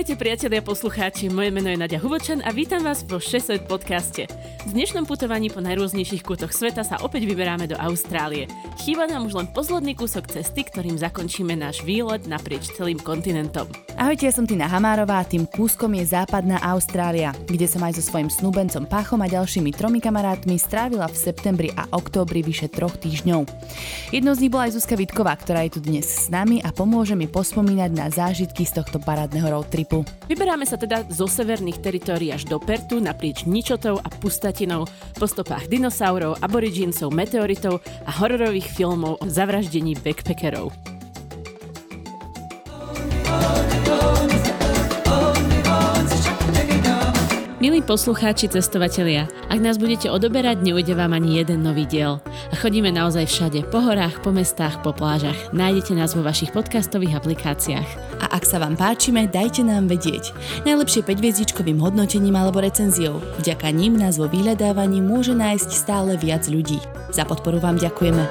Ahojte priatelia poslucháči, moje meno je Nadia Hubočan a vítam vás vo 6 podcaste. V dnešnom putovaní po najrôznejších kútoch sveta sa opäť vyberáme do Austrálie. Chýba nám už len posledný kúsok cesty, ktorým zakončíme náš výlet naprieč celým kontinentom. Ahojte, ja som Tina Hamárová a tým kúskom je západná Austrália, kde som aj so svojím snúbencom Pachom a ďalšími tromi kamarátmi strávila v septembri a októbri vyše troch týždňov. Jednou z nich bola aj Zuzka Vitková, ktorá je tu dnes s nami a pomôže mi pospomínať na zážitky z tohto parádneho road tripu tripu. Vyberáme sa teda zo severných teritórií až do Pertu, naprieč ničotou a pustatinou, po stopách dinosaurov, aborigíncov, meteoritov a hororových filmov o zavraždení backpackerov. Milí poslucháči, cestovatelia, ak nás budete odoberať, neujde vám ani jeden nový diel. A chodíme naozaj všade, po horách, po mestách, po plážach. Nájdete nás vo vašich podcastových aplikáciách. A ak sa vám páčime, dajte nám vedieť. Najlepšie 5 hodnotením alebo recenziou. Vďaka ním nás vo vyhľadávaní môže nájsť stále viac ľudí. Za podporu vám ďakujeme.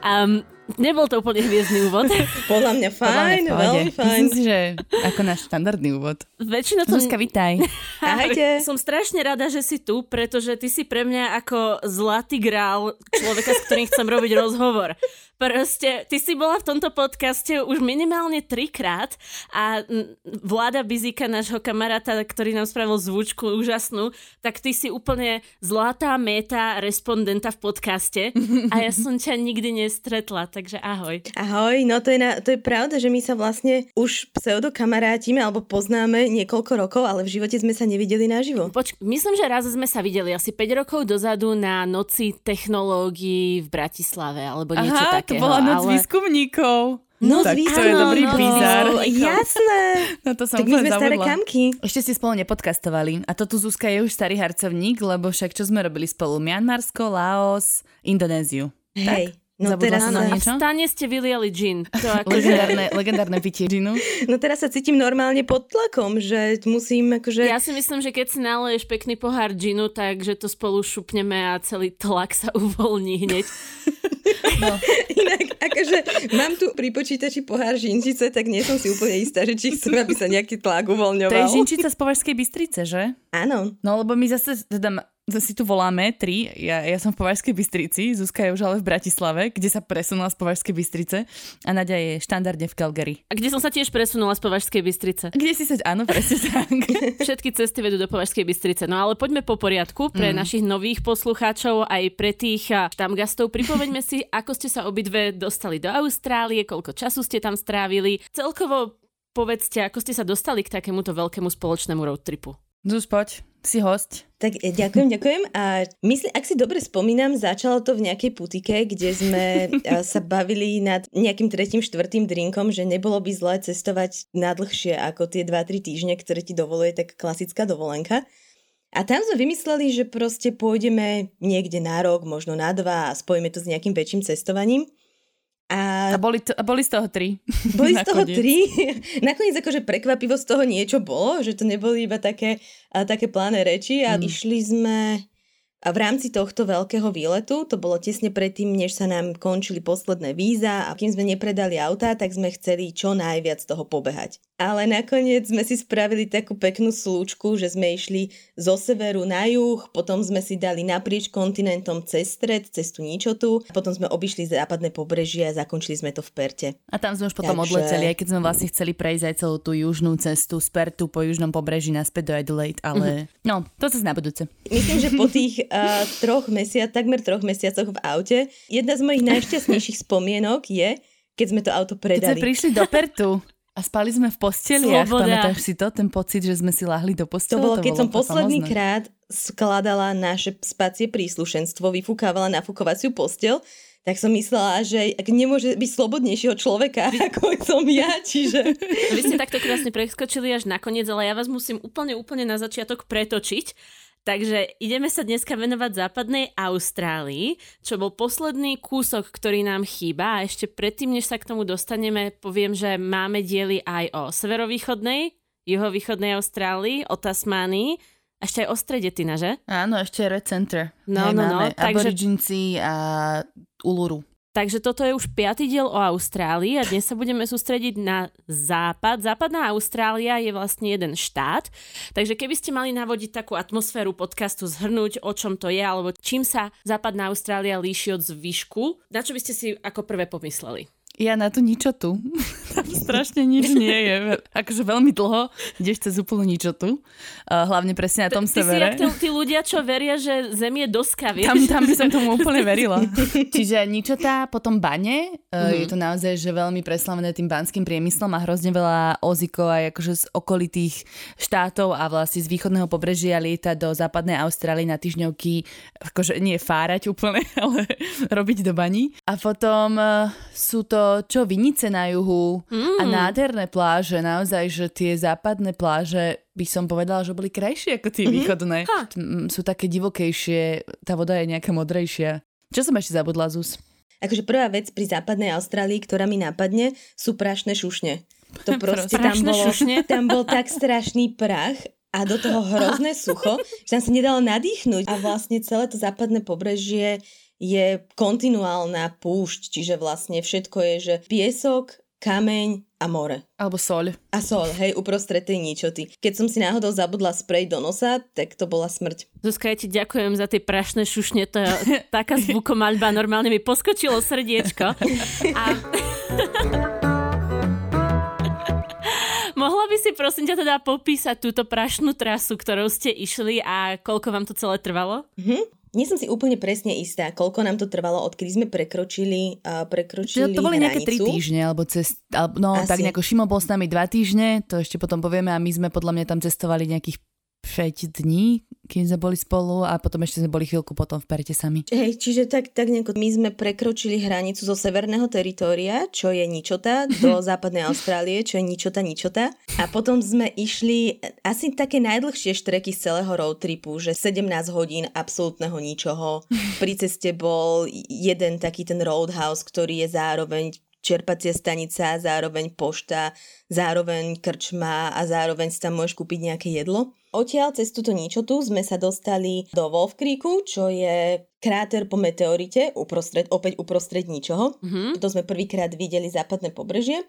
Um, Nebol to úplne hviezdny úvod. Podľa mňa fajn, mňa veľmi fajn. Myslím si, že ako náš štandardný úvod. Väčšinou to... Zuzka, vitaj. Ahojte. Som strašne rada, že si tu, pretože ty si pre mňa ako zlatý grál človeka, s ktorým chcem robiť rozhovor. Proste, ty si bola v tomto podcaste už minimálne trikrát a vláda Bizika, nášho kamaráta, ktorý nám spravil zvučku úžasnú, tak ty si úplne zlatá meta respondenta v podcaste a ja som ťa nikdy nestretla, takže ahoj. Ahoj, no to je, na, to je pravda, že my sa vlastne už pseudokamarátime alebo poznáme niekoľko rokov, ale v živote sme sa nevideli naživo. Poč- myslím, že raz sme sa videli asi 5 rokov dozadu na noci technológií v Bratislave alebo niečo Aha, také to bola noc ale... výskumníkov. No, tak to je dobrý no, bizar. Jasné. No to som tak my sme staré zabudla. kamky. Ešte ste spolu nepodcastovali. A to tu Zuzka je už starý harcovník, lebo však čo sme robili spolu? Mianmarsko, Laos, Indonéziu. Hej. Tak? No Zabudla teraz na A v niečo? stane ste vyliali gin. To ako... Legendárne, legendárne pitie džinu. No teraz sa cítim normálne pod tlakom, že musím akože... Ja si myslím, že keď si naleješ pekný pohár ginu, tak že to spolu šupneme a celý tlak sa uvoľní hneď. No. Inak, akože mám tu pri počítači pohár žinčice, tak nie som si úplne istá, že či chcem, aby sa nejaký tlak uvoľňoval. To je žinčica z Považskej Bystrice, že? Áno. No lebo my zase, teda si tu voláme tri, ja, ja som v Považskej Bystrici, Zuzka je už ale v Bratislave, kde sa presunula z Považskej Bystrice a Nadia je štandardne v Calgary. A kde som sa tiež presunula z Považskej Bystrice. Kde si sa, áno, presne tak. Všetky cesty vedú do Považskej Bystrice. No ale poďme po poriadku pre mm. našich nových poslucháčov, aj pre tých a, tamgastov. Pripoveďme si, ako ste sa obidve dostali do Austrálie, koľko času ste tam strávili. Celkovo povedzte, ako ste sa dostali k takémuto veľkému spoločnému road tripu. Zuz, poď, si host. Tak e, ďakujem, ďakujem. A myslím, ak si dobre spomínam, začalo to v nejakej putike, kde sme sa bavili nad nejakým tretím, štvrtým drinkom, že nebolo by zlé cestovať nadlhšie ako tie 2-3 týždne, ktoré ti dovoluje tak klasická dovolenka. A tam sme vymysleli, že proste pôjdeme niekde na rok, možno na dva a spojíme to s nejakým väčším cestovaním. A, A boli, to, boli z toho tri. boli z toho tri. Nakoniec akože prekvapivo z toho niečo bolo, že to neboli iba také, a, také pláne reči a Mm. išli sme a v rámci tohto veľkého výletu, to bolo tesne predtým, než sa nám končili posledné víza a kým sme nepredali auta, tak sme chceli čo najviac toho pobehať. Ale nakoniec sme si spravili takú peknú slúčku, že sme išli zo severu na juh, potom sme si dali naprieč kontinentom cez stred, cez tú ničotu, potom sme obišli západné pobrežie a zakončili sme to v Perte. A tam sme už potom Takže- odleteli, aj keď sme vlastne chceli prejsť aj celú tú južnú cestu z Pertu po južnom pobreží naspäť do Adelaide, ale no, to sa na budúce. Myslím, že po tých uh, troch mesiac, takmer troch mesiacoch v aute, jedna z mojich najšťastnejších spomienok je, keď sme to auto Keď predali. sme prišli do Pertu a spali sme v posteliach, Sloboda. pamätáš si to? Ten pocit, že sme si lahli do To postele? bolo, keď som to posledný krát skladala naše spacie príslušenstvo, vyfúkávala nafúkovaciu postel, tak som myslela, že ak nemôže byť slobodnejšieho človeka, ako som ja, čiže... Vy ste takto krásne preskočili až nakoniec, ale ja vás musím úplne, úplne na začiatok pretočiť. Takže ideme sa dneska venovať západnej Austrálii, čo bol posledný kúsok, ktorý nám chýba. A ešte predtým, než sa k tomu dostaneme, poviem, že máme diely aj o severovýchodnej, juhovýchodnej Austrálii, o Tasmánii, ešte aj o strede, Tina, že? Áno, ešte Red Center. No, Hej, no, no, takže- Aboriginci a Uluru. Takže toto je už piatý diel o Austrálii a dnes sa budeme sústrediť na západ. Západná Austrália je vlastne jeden štát, takže keby ste mali navodiť takú atmosféru podcastu, zhrnúť o čom to je, alebo čím sa západná Austrália líši od zvyšku, na čo by ste si ako prvé pomysleli? Ja na tú ničotu. Tam strašne nič nie je. Akože veľmi dlho ideš cez úplnú ničotu. Hlavne presne na tom Ty si severe. jak tí, ľudia, čo veria, že Zem je doska, vieš? Tam, tam by som tomu úplne verila. Čiže ničotá, potom bane. Mhm. Je to naozaj že veľmi preslavené tým banským priemyslom a hrozne veľa ozikov aj akože z okolitých štátov a vlastne z východného pobrežia lieta do západnej Austrálie na týždňovky, akože nie fárať úplne, ale robiť do baní. A potom uh, sú to čo vinice na juhu Mm. a nádherné pláže. Naozaj, že tie západné pláže by som povedala, že boli krajšie ako tie východné. Ha. Mm, Sú také divokejšie, tá voda je nejaká modrejšia. Čo som ešte zabudla, Zus? Akože prvá vec pri západnej Austrálii, ktorá mi napadne, sú prašné šušne. To proste tam bolo, šušne? tam bol tak strašný prach a do toho hrozné sucho, že tam sa nedalo nadýchnuť. A vlastne celé to západné pobrežie je kontinuálna púšť, čiže vlastne všetko je, že piesok, kameň a more. Alebo soľ. A sol, hej, uprostred tej ničoty. Keď som si náhodou zabudla sprej do nosa, tak to bola smrť. Zuzka, ja ti ďakujem za tie prašné šušne, to je taká zvukomaľba, normálne mi poskočilo srdiečko. A... Mohla by si prosím ťa teda popísať túto prašnú trasu, ktorou ste išli a koľko vám to celé trvalo? Nie som si úplne presne istá, koľko nám to trvalo, odkedy sme prekročili, uh, prekročili to boli nejaké tri hranicu. týždne, alebo cez, alebo, no Asi. tak nejako Šimo bol s nami dva týždne, to ešte potom povieme a my sme podľa mňa tam cestovali nejakých 5 dní, kým sme boli spolu a potom ešte sme boli chvíľku potom v Perte sami. Hej, čiže tak, tak nejako my sme prekročili hranicu zo severného teritória, čo je Ničota, do západnej Austrálie, čo je Ničota, Ničota. A potom sme išli asi také najdlhšie štreky z celého road tripu, že 17 hodín absolútneho ničoho. Pri ceste bol jeden taký ten roadhouse, ktorý je zároveň čerpacia stanica, zároveň pošta, zároveň krčma a zároveň si tam môžeš kúpiť nejaké jedlo. Odtiaľ cez túto ničotu sme sa dostali do Wolf Creeku, čo je kráter po meteorite, uprostred, opäť uprostred ničoho. Mhm. To sme prvýkrát videli západné pobrežie.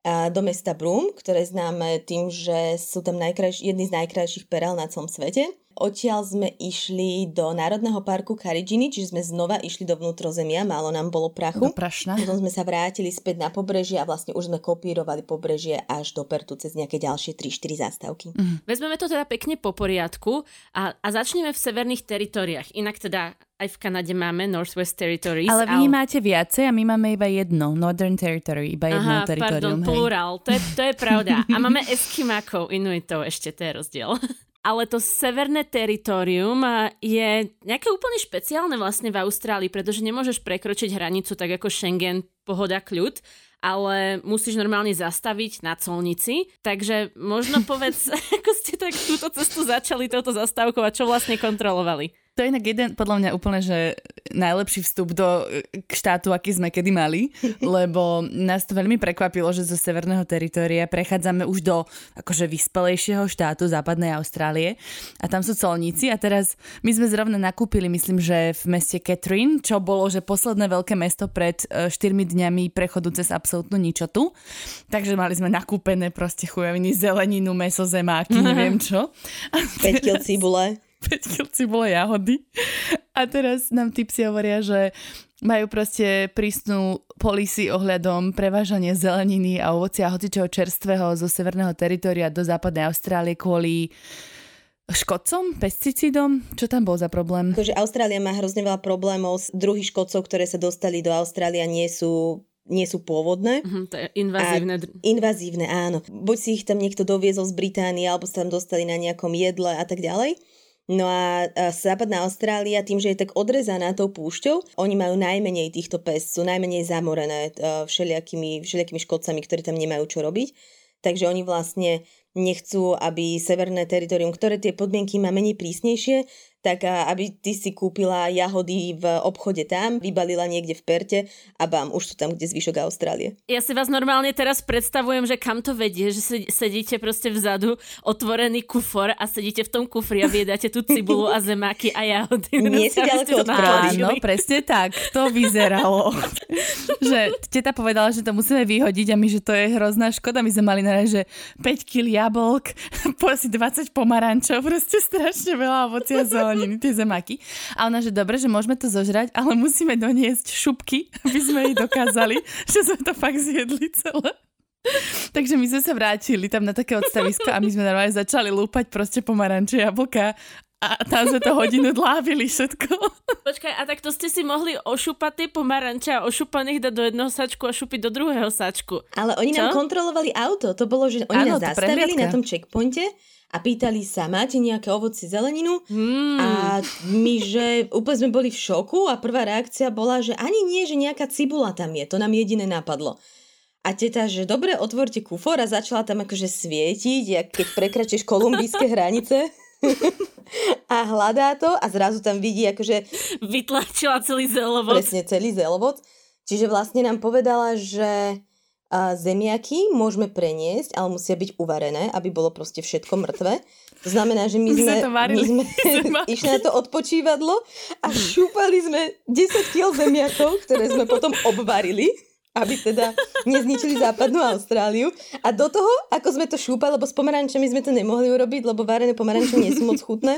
A do mesta Broome, ktoré známe tým, že sú tam najkrajš- jedny z najkrajších perel na celom svete. Odtiaľ sme išli do Národného parku Karijini, čiže sme znova išli do vnútrozemia, málo nám bolo prachu. Do Prašna. Potom sme sa vrátili späť na pobrežie a vlastne už sme kopírovali pobrežie až do Pertu cez nejaké ďalšie 3-4 zástavky. Vezmeme to teda pekne po poriadku a, a začneme v severných teritoriách. Inak teda aj v Kanade máme Northwest Territories. Ale vy máte viacej a my máme iba jedno, Northern Territory, iba jedno Aha, teritorium. pardon, hej. plurál, to je, to je pravda. A máme Eskimákov, Inuitov, ešte to je rozdiel. Ale to severné teritorium a, je nejaké úplne špeciálne vlastne v Austrálii, pretože nemôžeš prekročiť hranicu tak ako Schengen, pohoda, kľud, ale musíš normálne zastaviť na colnici. Takže možno povedz, ako ste tak túto cestu začali touto zastávkou a čo vlastne kontrolovali. To je inak jeden, podľa mňa úplne, že najlepší vstup do k štátu, aký sme kedy mali, lebo nás to veľmi prekvapilo, že zo severného teritória prechádzame už do akože vyspelejšieho štátu západnej Austrálie a tam sú colníci a teraz my sme zrovna nakúpili, myslím, že v meste Catherine, čo bolo, že posledné veľké mesto pred 4 dňami prechodu cez absolútnu ničotu, takže mali sme nakúpené proste chujoviny, zeleninu, meso, zemáky, neviem čo. A 5 kg cibule. 5 kg cibule jahody. A teraz nám tipsi hovoria, že majú proste prísnu policy ohľadom prevážania zeleniny a ovocia a hocičoho čerstvého zo severného teritoria do západnej Austrálie kvôli škodcom, pesticídom? Čo tam bol za problém? Akože Austrália má hrozne veľa problémov. s- Druhých škodcov, ktoré sa dostali do Austrália, nie sú, nie sú pôvodné. Mhm, to je invazívne. dr- Invazívne, áno. Buď si ich tam niekto doviezol z Británie, alebo sa tam dostali na nejakom jedle a tak ďalej. No a, západná Austrália, tým, že je tak odrezaná tou púšťou, oni majú najmenej týchto pes, sú najmenej zamorené uh, všelijakými, všelijakými škodcami, ktorí tam nemajú čo robiť. takže oni vlastne nechcú, aby severné teritorium, ktoré tie podmienky má menej prísnejšie, tak aby ty si kúpila jahody v obchode tam, vybalila niekde v Perte a bám, už sú tam, kde zvyšok Austrálie. Ja si vás normálne teraz predstavujem, že kam to vedie, že sedíte proste vzadu, otvorený kufor a sedíte v tom kufri a viedáte tú cibulu a zemáky a jahody. Nie si ďaleko od Áno, presne tak, to vyzeralo. že teta povedala, že to musíme vyhodiť a my, že to je hrozná škoda. My sme mali na že 5 kg jablk, asi 20 pomarančov, proste strašne veľa ovocia zeleniny, tie zemaky. A ona, že dobre, že môžeme to zožrať, ale musíme doniesť šupky, aby sme jej dokázali, že sme to fakt zjedli celé. Takže my sme sa vrátili tam na také odstavisko a my sme normálne začali lúpať proste pomaranče, jablka a tam sme to hodinu dlávili všetko. Počkaj, a tak to ste si mohli ošúpať tie pomaranče a ošúpaných dať do jedného sačku a šúpiť do druhého sačku. Ale oni Čo? nám kontrolovali auto. To bolo, že oni ano, nás zastavili na tom checkpointe a pýtali sa, máte nejaké ovoci, zeleninu? Hmm. A my, že úplne sme boli v šoku a prvá reakcia bola, že ani nie, že nejaká cibula tam je. To nám jediné napadlo. A teta, že dobre, otvorte kufor a začala tam akože svietiť, jak keď prekračíš kolumbijské hranice. a hľadá to a zrazu tam vidí akože... Vytlačila celý zelovod. Presne, celý zelovod. Čiže vlastne nám povedala, že a zemiaky môžeme preniesť, ale musia byť uvarené, aby bolo proste všetko mŕtve. To znamená, že my sme, my sme išli na to odpočívadlo a šúpali sme 10 kg zemiakov, ktoré sme potom obvarili aby teda nezničili západnú Austráliu. A do toho, ako sme to šúpali, lebo s pomarančami sme to nemohli urobiť, lebo varené pomaranče nie sú moc chutné,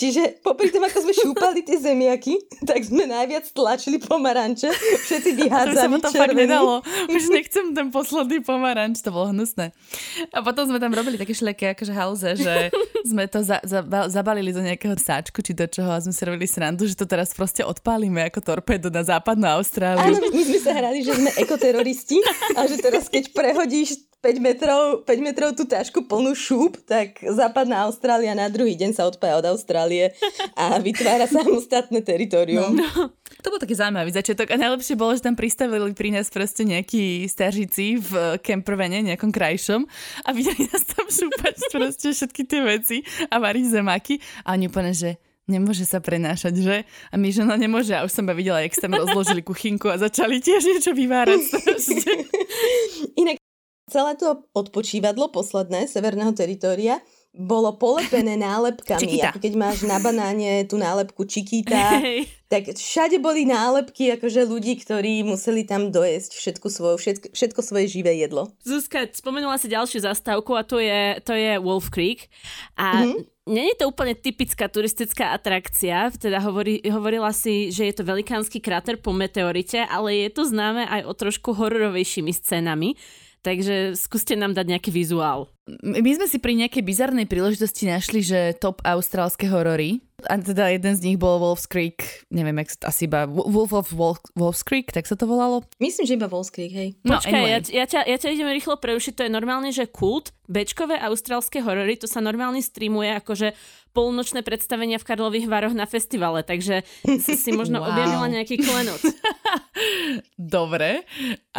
Čiže popri tom, ako sme šúpali tie zemiaky, tak sme najviac tlačili pomaranče. Všetci vyhádzali to sa fakt nedalo. Už nechcem ten posledný pomaranč, to bolo hnusné. A potom sme tam robili také šleké akože halze, že sme to za, za, zabalili do nejakého sáčku či do čoho a sme si robili srandu, že to teraz proste odpálime ako torpedo na západnú Austráliu. Áno, my sme sa hrali, že sme ekoteroristi a že teraz keď prehodíš 5 metrov, 5 metrov tú tašku plnú šúp, tak západná Austrália na druhý deň sa odpája od Austrálie a vytvára samostatné teritorium. No, no. To bol taký zaujímavý začiatok a najlepšie bolo, že tam pristavili pri nás proste nejakí stažici v kempervene, nejakom krajšom a videli nás tam šúpať proste všetky tie veci a variť zemaky a oni úplne, že nemôže sa prenášať, že? A my, že no nemôže. A už som ma videla, jak tam rozložili kuchynku a začali tiež niečo vyvárať. Inak Celé to odpočívadlo posledné severného teritoria bolo polepené nálepkami. Čikita. Ako keď máš na banáne tú nálepku Čikita, hey. tak všade boli nálepky akože ľudí, ktorí museli tam dojesť všetko svoje, všetko, všetko svoje živé jedlo. Zuzka, spomenula si ďalšiu zastávku a to je, to je Wolf Creek. A mm-hmm. Není to úplne typická turistická atrakcia, teda hovorí, hovorila si, že je to velikánsky kráter po meteorite, ale je to známe aj o trošku hororovejšími scénami. Takže skúste nám dať nejaký vizuál. My sme si pri nejakej bizarnej príležitosti našli, že top austrálske horory. A teda jeden z nich bol Wolf's Creek, neviem, jak sa asi iba Wolf of Wolf, Wolf's Creek, tak sa to volalo? Myslím, že iba Wolf's Creek, hej. No, Počkaj, anyway. ja, ja, ťa, ja ťa idem rýchlo preušiť, to je normálne, že kult, bečkové austrálske horory, to sa normálne streamuje akože polnočné predstavenia v Karlových Varoch na festivale, takže si, si možno wow. objavila nejaký klenot. Dobre,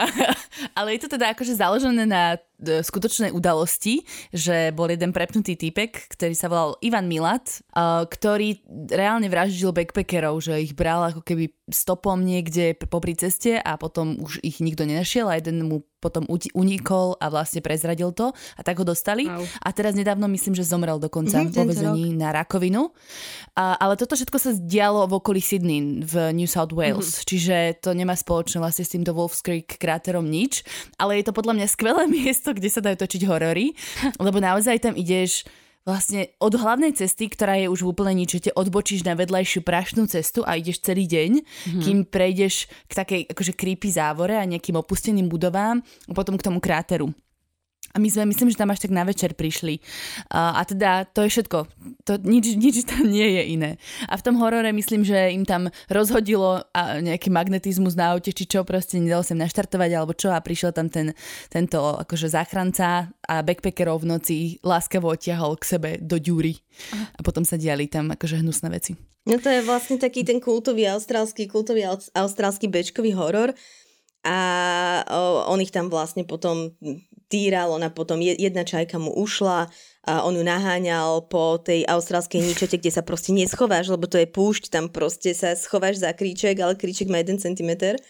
ale je to teda akože založené na skutočnej udalosti, že bol jeden prepnutý typek, ktorý sa volal Ivan Milat, ktorý reálne vraždil backpackerov, že ich bral ako keby stopom niekde popri ceste a potom už ich nikto nenašiel a jeden mu potom unikol a vlastne prezradil to a tak ho dostali. Au. A teraz nedávno myslím, že zomrel dokonca mm-hmm, vo vezení na rakovinu. A, ale toto všetko sa dialo v okolí Sydney v New South Wales, mm-hmm. čiže to nemá spoločné vlastne s týmto Wolf's Creek kráterom nič, ale je to podľa mňa skvelé miesto, kde sa dajú točiť horory, lebo naozaj tam ideš vlastne od hlavnej cesty, ktorá je už úplne nič, že odbočíš na vedľajšiu prašnú cestu a ideš celý deň, mm-hmm. kým prejdeš k takej akože creepy závore a nejakým opusteným budovám a potom k tomu kráteru. A my sme, myslím, že tam až tak na večer prišli. A, a teda to je všetko. To, nič, nič tam nie je iné. A v tom horore myslím, že im tam rozhodilo a nejaký magnetizmus na aute, či čo, proste nedalo sa im naštartovať alebo čo a prišiel tam ten, tento akože záchranca a backpackerov v noci láskavo odtiahol k sebe do ďúry. A potom sa diali tam akože hnusné veci. No to je vlastne taký ten kultový austrálsky, kultový austrálsky bečkový horor a on ich tam vlastne potom týral, ona potom, jedna čajka mu ušla, a on ju naháňal po tej austrálskej ničote, kde sa proste neschováš, lebo to je púšť, tam proste sa schováš za kríček, ale kríček má 1 cm.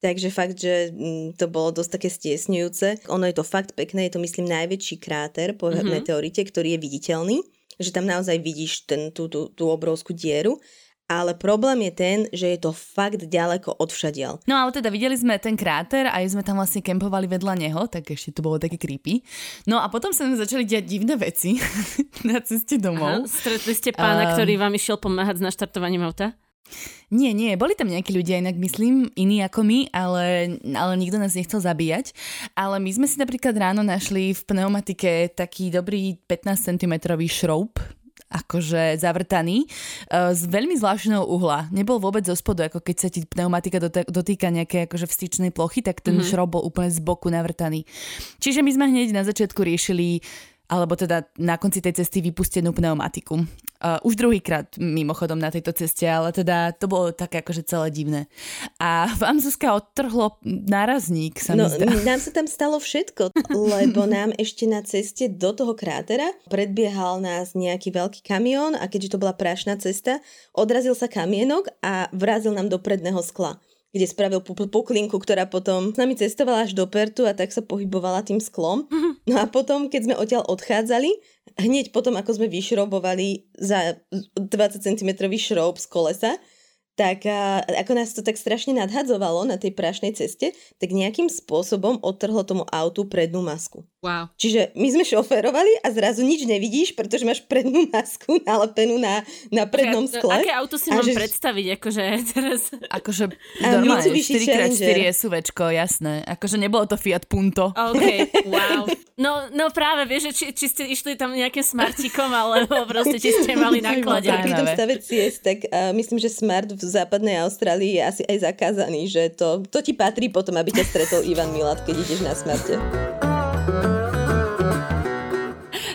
Takže fakt, že mm, to bolo dosť také stiesňujúce. Ono je to fakt pekné, je to myslím najväčší kráter po mm-hmm. meteorite, ktorý je viditeľný, že tam naozaj vidíš ten, tú, tú, tú obrovskú dieru ale problém je ten, že je to fakt ďaleko od všadiaľ. No ale teda videli sme ten kráter a sme tam vlastne kempovali vedľa neho, tak ešte to bolo také creepy. No a potom sa nám začali diať divné veci na ceste domov. Aha, stretli ste pána, uh... ktorý vám išiel pomáhať s naštartovaním auta? Nie, nie, boli tam nejakí ľudia, inak myslím, iní ako my, ale, ale nikto nás nechcel zabíjať. Ale my sme si napríklad ráno našli v pneumatike taký dobrý 15 cm šroub, akože zavrtaný uh, z veľmi zvláštneho uhla. Nebol vôbec zo spodu, ako keď sa ti pneumatika dotýka nejaké akože vstýčnej plochy, tak ten mm-hmm. šrob bol úplne z boku navrtaný. Čiže my sme hneď na začiatku riešili alebo teda na konci tej cesty vypustenú pneumatiku. Uh, už druhýkrát mimochodom na tejto ceste, ale teda to bolo také akože celé divné. A vám Zuzka odtrhlo nárazník, sa no, mi zdá. nám sa tam stalo všetko, lebo nám ešte na ceste do toho krátera predbiehal nás nejaký veľký kamión a keďže to bola prašná cesta, odrazil sa kamienok a vrazil nám do predného skla kde spravil puklinku, ktorá potom s nami cestovala až do Pertu a tak sa pohybovala tým sklom. No a potom, keď sme odtiaľ odchádzali, hneď potom, ako sme vyšrobovali za 20 cm šroub z kolesa, tak a, ako nás to tak strašne nadhadzovalo na tej prašnej ceste, tak nejakým spôsobom odtrhlo tomu autu prednú masku. Wow. Čiže my sme šoferovali a zrazu nič nevidíš, pretože máš prednú masku nalepenú na, na prednom skle. Aké auto si mám že... predstaviť, akože teraz? Akože normálne, 4x4 SUVčko, jasné. Akože nebolo to Fiat Punto. OK, wow. No, no práve, vieš, či, či ste išli tam nejakým smartikom, alebo proste či ste mali naklade. Pri tom stave ciest, tak uh, myslím, že smart v západnej Austrálii je asi aj zakázaný, že to, to ti patrí potom, aby ťa stretol Ivan Milat, keď ideš na smarte.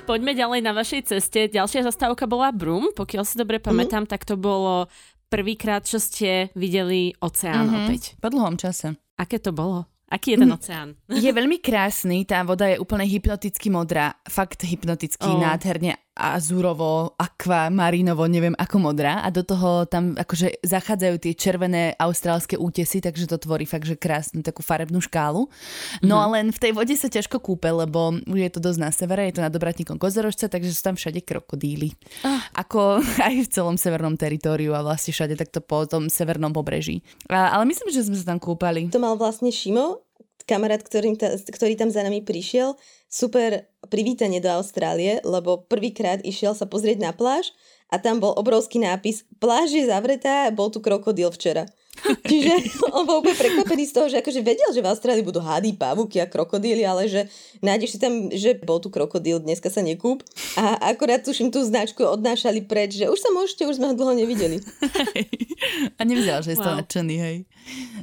Poďme ďalej na vašej ceste. Ďalšia zastávka bola Brum. Pokiaľ si dobre pamätám, mm-hmm. tak to bolo prvýkrát, čo ste videli oceán mm-hmm. opäť. Po dlhom čase. Aké to bolo? Aký je ten oceán? Je veľmi krásny, tá voda je úplne hypnoticky modrá, fakt hypnoticky, oh. nádherne azúrovo, akvamarinovo, neviem ako modrá a do toho tam akože zachádzajú tie červené austrálske útesy, takže to tvorí fakt, že krásnu takú farebnú škálu. No mm-hmm. a len v tej vode sa ťažko kúpe, lebo je to dosť na severe, je to na dobratníkom Kozorožca, takže sú tam všade krokodíly. Ah. Ako aj v celom severnom teritóriu a vlastne všade takto po tom severnom pobreží. A, ale myslím, že sme sa tam kúpali. To mal vlastne Šimo, kamarát, ta, ktorý tam za nami prišiel, super privítanie do Austrálie, lebo prvýkrát išiel sa pozrieť na pláž a tam bol obrovský nápis Pláž je zavretá, bol tu krokodil včera. Čiže on bol úplne prekvapený z toho, že akože vedel, že v Austrálii budú hady, pavúky a krokodíly, ale že nájdeš si tam, že bol tu krokodíl, dneska sa nekúp. A akorát tuším tú značku odnášali preč, že už sa môžete, už sme ho dlho nevideli. a nevyzeral, že je wow. to nadšený, hej.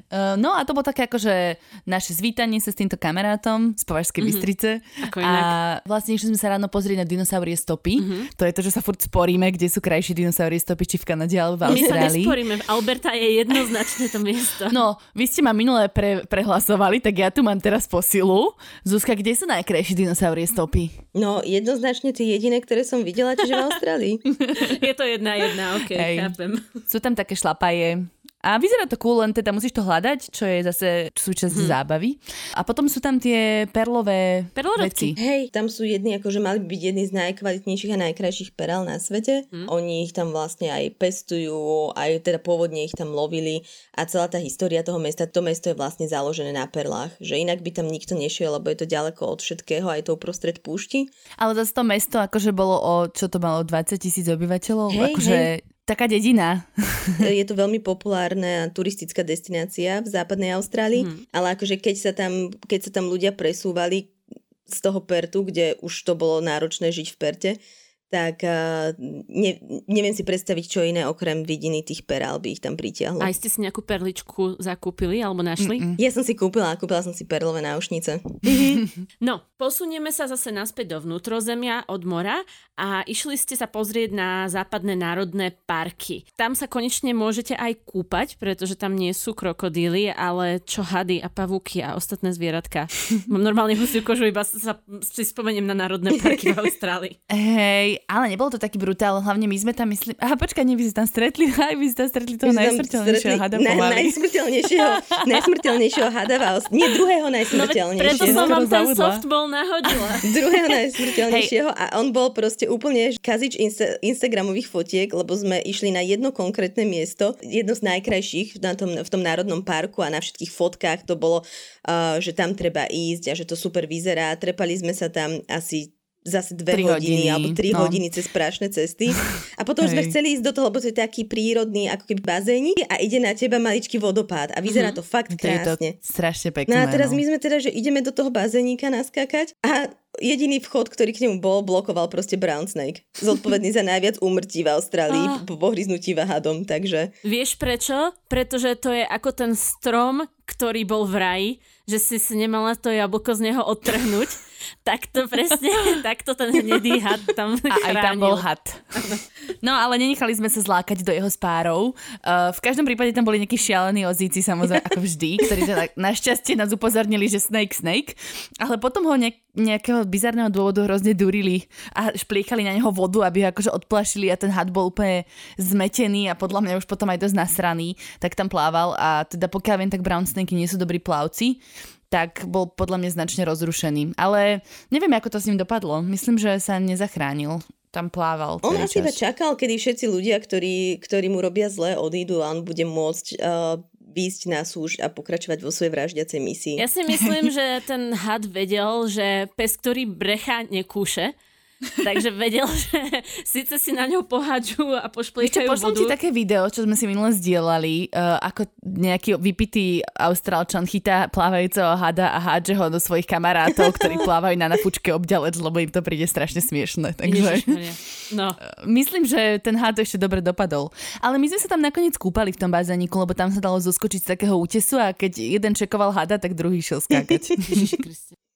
Uh, no a to bolo také akože naše zvítanie sa s týmto kamarátom z Považskej mm-hmm. Bystrice. Ako inak. A vlastne išli sme sa ráno pozrieť na dinosaurie stopy. Mm-hmm. To je to, že sa furt sporíme, kde sú krajšie dinosaurie stopy, či v Kanade alebo v Austrálii. My sa nesporíme, Alberta je jednoznačne to miesto. No, vy ste ma minulé pre, prehlasovali, tak ja tu mám teraz posilu. Zuzka, kde sú najkrajšie dinosaurie stopy? No, jednoznačne tie jediné, ktoré som videla, čiže v Austrálii. je to jedna jedna, ok, Hej. chápem. Sú tam také šlapaje, a vyzerá to cool, len teda musíš to hľadať, čo je zase súčasť hmm. zábavy. A potom sú tam tie perlové Perlorodky. veci. Hej, tam sú jedni, akože mali byť jedni z najkvalitnejších a najkrajších perel na svete. Hmm. Oni ich tam vlastne aj pestujú, aj teda pôvodne ich tam lovili a celá tá história toho mesta, to mesto je vlastne založené na perlách, že inak by tam nikto nešiel, lebo je to ďaleko od všetkého, aj to uprostred púšti. Ale zase to mesto akože bolo o, čo to malo, 20 tisíc obyvateľov? Hej, akože hej taká dedina. je to veľmi populárna turistická destinácia v západnej Austrálii, mm. ale akože keď sa, tam, keď sa tam ľudia presúvali z toho Pertu, kde už to bolo náročné žiť v Perte, tak uh, ne, neviem si predstaviť, čo iné okrem vidiny tých perál by ich tam pritiahlo. Aj ste si nejakú perličku zakúpili alebo našli? Mm-mm. Ja som si kúpila, kúpila som si perlové náušnice. no, posunieme sa zase naspäť do vnútrozemia od mora a išli ste sa pozrieť na západné národné parky. Tam sa konečne môžete aj kúpať, pretože tam nie sú krokodíly, ale čo hady a pavúky a ostatné zvieratka. Mám normálne husiu kožu, iba sa si spomeniem na národné parky v Austrálii. Hej, ale nebol to taký brutál, hlavne my sme tam mysleli, aha počkaj, nie, vy ste tam stretli, aj vy ste tam stretli toho najsmrteľnejšieho hada na, najsmrteľnejšieho, najsmrteľnejšieho hada Nie, druhého najsmrteľnejšieho. No, preto som vám ten softball nahodila. druhého najsmrteľnejšieho a on bol proste úplne kazič insta- Instagramových fotiek, lebo sme išli na jedno konkrétne miesto, jedno z najkrajších na tom, v tom národnom parku a na všetkých fotkách to bolo, uh, že tam treba ísť a že to super vyzerá. Trepali sme sa tam asi zase dve hodiny, hodiny alebo tri no. hodiny cez prášne cesty. A potom sme chceli ísť do toho, lebo to je taký prírodný ako keby bazénik a ide na teba maličký vodopád a vyzerá uh-huh. to fakt krásne. To strašne pekné. No a teraz no. my sme teda, že ideme do toho bazénika naskakať a jediný vchod, ktorý k nemu bol, blokoval proste Brown Snake. Zodpovedný za najviac úmrtí v Austrálii oh. po pohryznutí vahadom, takže... Vieš prečo? Pretože to je ako ten strom, ktorý bol v raji, že si si nemala to jablko z neho odtrhnúť tak to presne, takto ten hnedý had tam A aj tam bol had. No ale nenechali sme sa zlákať do jeho spárov. Uh, v každom prípade tam boli nejakí šialení ozíci, samozrejme, ako vždy, ktorí teda našťastie nás upozornili, že Snake, Snake. Ale potom ho ne- nejakého bizarného dôvodu hrozne durili a špliekali na neho vodu, aby ho akože odplašili a ten had bol úplne zmetený a podľa mňa už potom aj dosť nasraný, tak tam plával a teda pokiaľ viem, tak brown snake nie sú dobrí plavci tak bol podľa mňa značne rozrušený. Ale neviem, ako to s ním dopadlo. Myslím, že sa nezachránil tam plával. On asi iba čakal, kedy všetci ľudia, ktorí, ktorí mu robia zle, odídu a on bude môcť uh, výjsť na súž a pokračovať vo svojej vraždiacej misii. Ja si myslím, že ten had vedel, že pes, ktorý brecha, nekúše Takže vedel, že síce si na ňou pohádžu a pošpliekajú vodu. ti také video, čo sme si minule zdieľali, uh, ako nejaký vypitý austrálčan chytá plávajúceho hada a hádže ho do svojich kamarátov, ktorí plávajú na nafučke obďalec, lebo im to príde strašne smiešne. Takže no. myslím, že ten had ešte dobre dopadol. Ale my sme sa tam nakoniec kúpali v tom bazéniku, lebo tam sa dalo zoskočiť z takého útesu a keď jeden čekoval hada, tak druhý šiel skákať.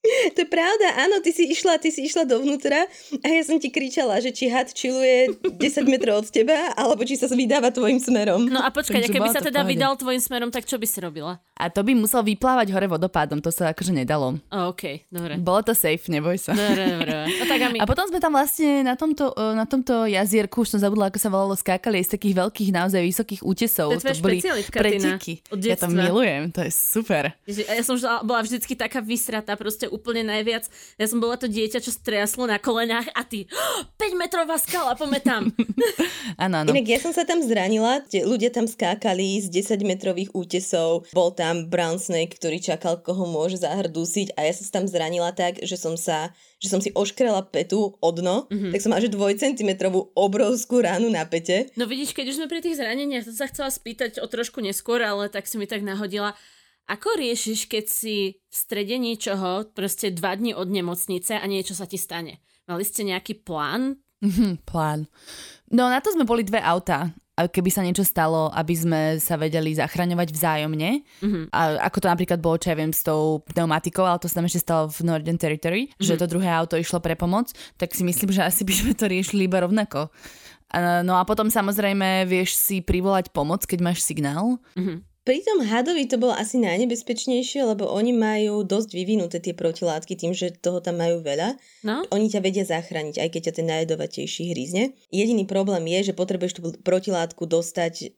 To je pravda, áno, ty si išla, ty si išla dovnútra a ja som ti kričala, že či had čiluje 10 metrov od teba, alebo či sa vydáva tvojim smerom. No a počkaj, keby sa teda vydal tvojim smerom, tak čo by si robila? A to by musel vyplávať hore vodopádom, to sa akože nedalo. Oh, OK, dobre. Bolo to safe, neboj sa. Dobre, dobre. No, tak a, my... a potom sme tam vlastne na tomto, e, na tomto jazierku, už som zabudla, ako sa volalo, skákali aj z takých veľkých, naozaj vysokých útesov. To, to boli preteky. Ja to milujem, to je super. Ja som bola vždycky taká vysratá, proste úplne najviac. Ja som bola to dieťa, čo striaslo na kolenách a ty, oh, 5 metrová skala, poďme tam. Áno, áno. Inak ja som sa tam zranila, ľudia tam skákali z 10 metrových útesov, bol tam Brown Snake, ktorý čakal, koho môže zahrdúsiť a ja som sa tam zranila tak, že som sa že som si oškrela petu od dno, mm-hmm. tak som mala že dvojcentimetrovú obrovskú ránu na pete. No vidíš, keď už sme pri tých zraneniach, to sa chcela spýtať o trošku neskôr, ale tak si mi tak nahodila. Ako riešiš, keď si v strede niečoho, proste dva dni od nemocnice a niečo sa ti stane? Mali ste nejaký plán? Mm-hmm, plán. No na to sme boli dve auta keby sa niečo stalo, aby sme sa vedeli zachraňovať vzájomne. Mm-hmm. A ako to napríklad bolo, čo ja viem, s tou pneumatikou, ale to sa tam ešte stalo v Northern Territory, mm-hmm. že to druhé auto išlo pre pomoc, tak si myslím, že asi by sme to riešili iba rovnako. No a potom samozrejme vieš si privolať pomoc, keď máš signál. Mm-hmm. Pri tom hadovi to bolo asi najnebezpečnejšie, lebo oni majú dosť vyvinuté tie protilátky tým, že toho tam majú veľa. No? Oni ťa vedia zachrániť, aj keď ťa ten najjedovatejší hryzne. Jediný problém je, že potrebuješ tú protilátku dostať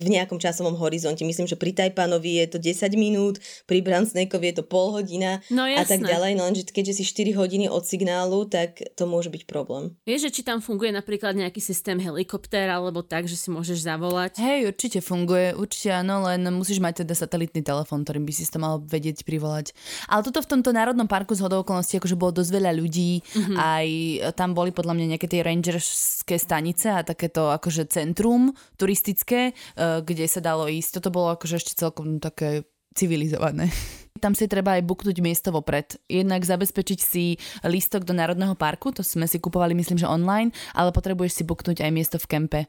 v nejakom časovom horizonte. Myslím, že pri Tajpanovi je to 10 minút, pri Brandsnakeovi je to pol hodina no, a tak ďalej. No lenže keďže si 4 hodiny od signálu, tak to môže byť problém. Vieš, že či tam funguje napríklad nejaký systém helikoptér alebo tak, že si môžeš zavolať? Hej, určite funguje, určite áno, len musíš mať teda satelitný telefón, ktorým by si to mal vedieť privolať. Ale toto v tomto národnom parku z hodou okolností akože bolo dosť veľa ľudí, mm-hmm. aj tam boli podľa mňa nejaké tie rangerské stanice a takéto akože centrum turistické, kde sa dalo ísť. Toto bolo akože ešte celkom také civilizované. tam si treba aj buknúť miesto vopred. Jednak zabezpečiť si lístok do Národného parku, to sme si kupovali myslím, že online, ale potrebuješ si buknúť aj miesto v kempe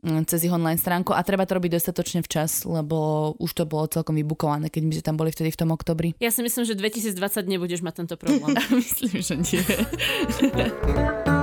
mm, cez ich online stránku a treba to robiť dostatočne včas, lebo už to bolo celkom vybukované, keď my sme tam boli vtedy v tom oktobri. Ja si myslím, že 2020 nebudeš mať tento problém. myslím, že nie.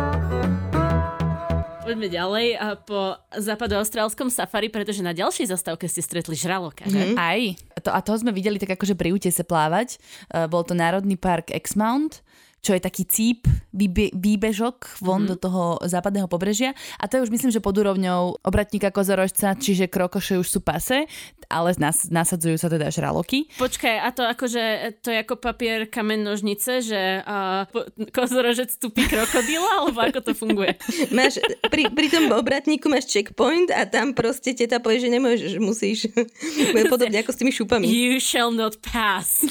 Poďme ďalej a po západoaustrálskom safari, pretože na ďalšej zastávke ste stretli žraloka? Mm. Aj. To, a toho sme videli tak akože pri útese plávať. Uh, bol to Národný park Exmount čo je taký cíp, výbe, výbežok von mm-hmm. do toho západného pobrežia. A to je už myslím, že pod úrovňou obratníka kozorožca, čiže krokoše už sú pase, ale nas, nasadzujú sa teda žraloky. Počkaj, a to akože, to je ako papier, kamen, nožnice, že uh, kozorožec tupí krokodila, alebo ako to funguje? máš, pri, pri tom obratníku máš checkpoint a tam proste teta povie, že nemôžeš, musíš. Podobne ako s tými šupami. You shall not pass.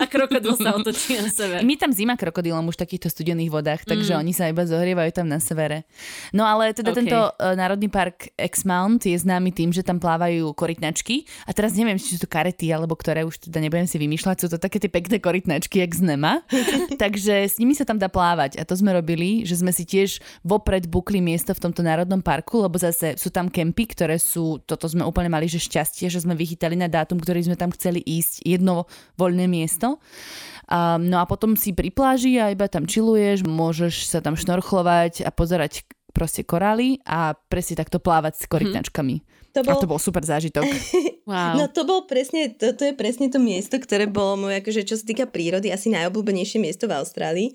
A krokodil sa otočí na sebe. My tam zima krokodilom už v takýchto studených vodách, takže mm. oni sa iba zohrievajú tam na severe. No ale teda okay. tento uh, národný park Exmount je známy tým, že tam plávajú korytnačky a teraz neviem, či sú to karety alebo ktoré už teda nebudem si vymýšľať, sú to také tie pekné korytnačky, jak z Nema. takže s nimi sa tam dá plávať a to sme robili, že sme si tiež vopred bukli miesto v tomto národnom parku, lebo zase sú tam kempy, ktoré sú, toto sme úplne mali, že šťastie, že sme vychytali na dátum, ktorý sme tam chceli ísť, jedno voľné miesto a, no a potom si pri pláži a iba tam čiluješ, môžeš sa tam šnorchlovať a pozerať proste korály a presne takto plávať s korytnačkami. Hm. To bol... A to bol super zážitok. wow. No to bol presne, to, to je presne to miesto, ktoré bolo moje, akože čo sa týka prírody, asi najobľúbenejšie miesto v Austrálii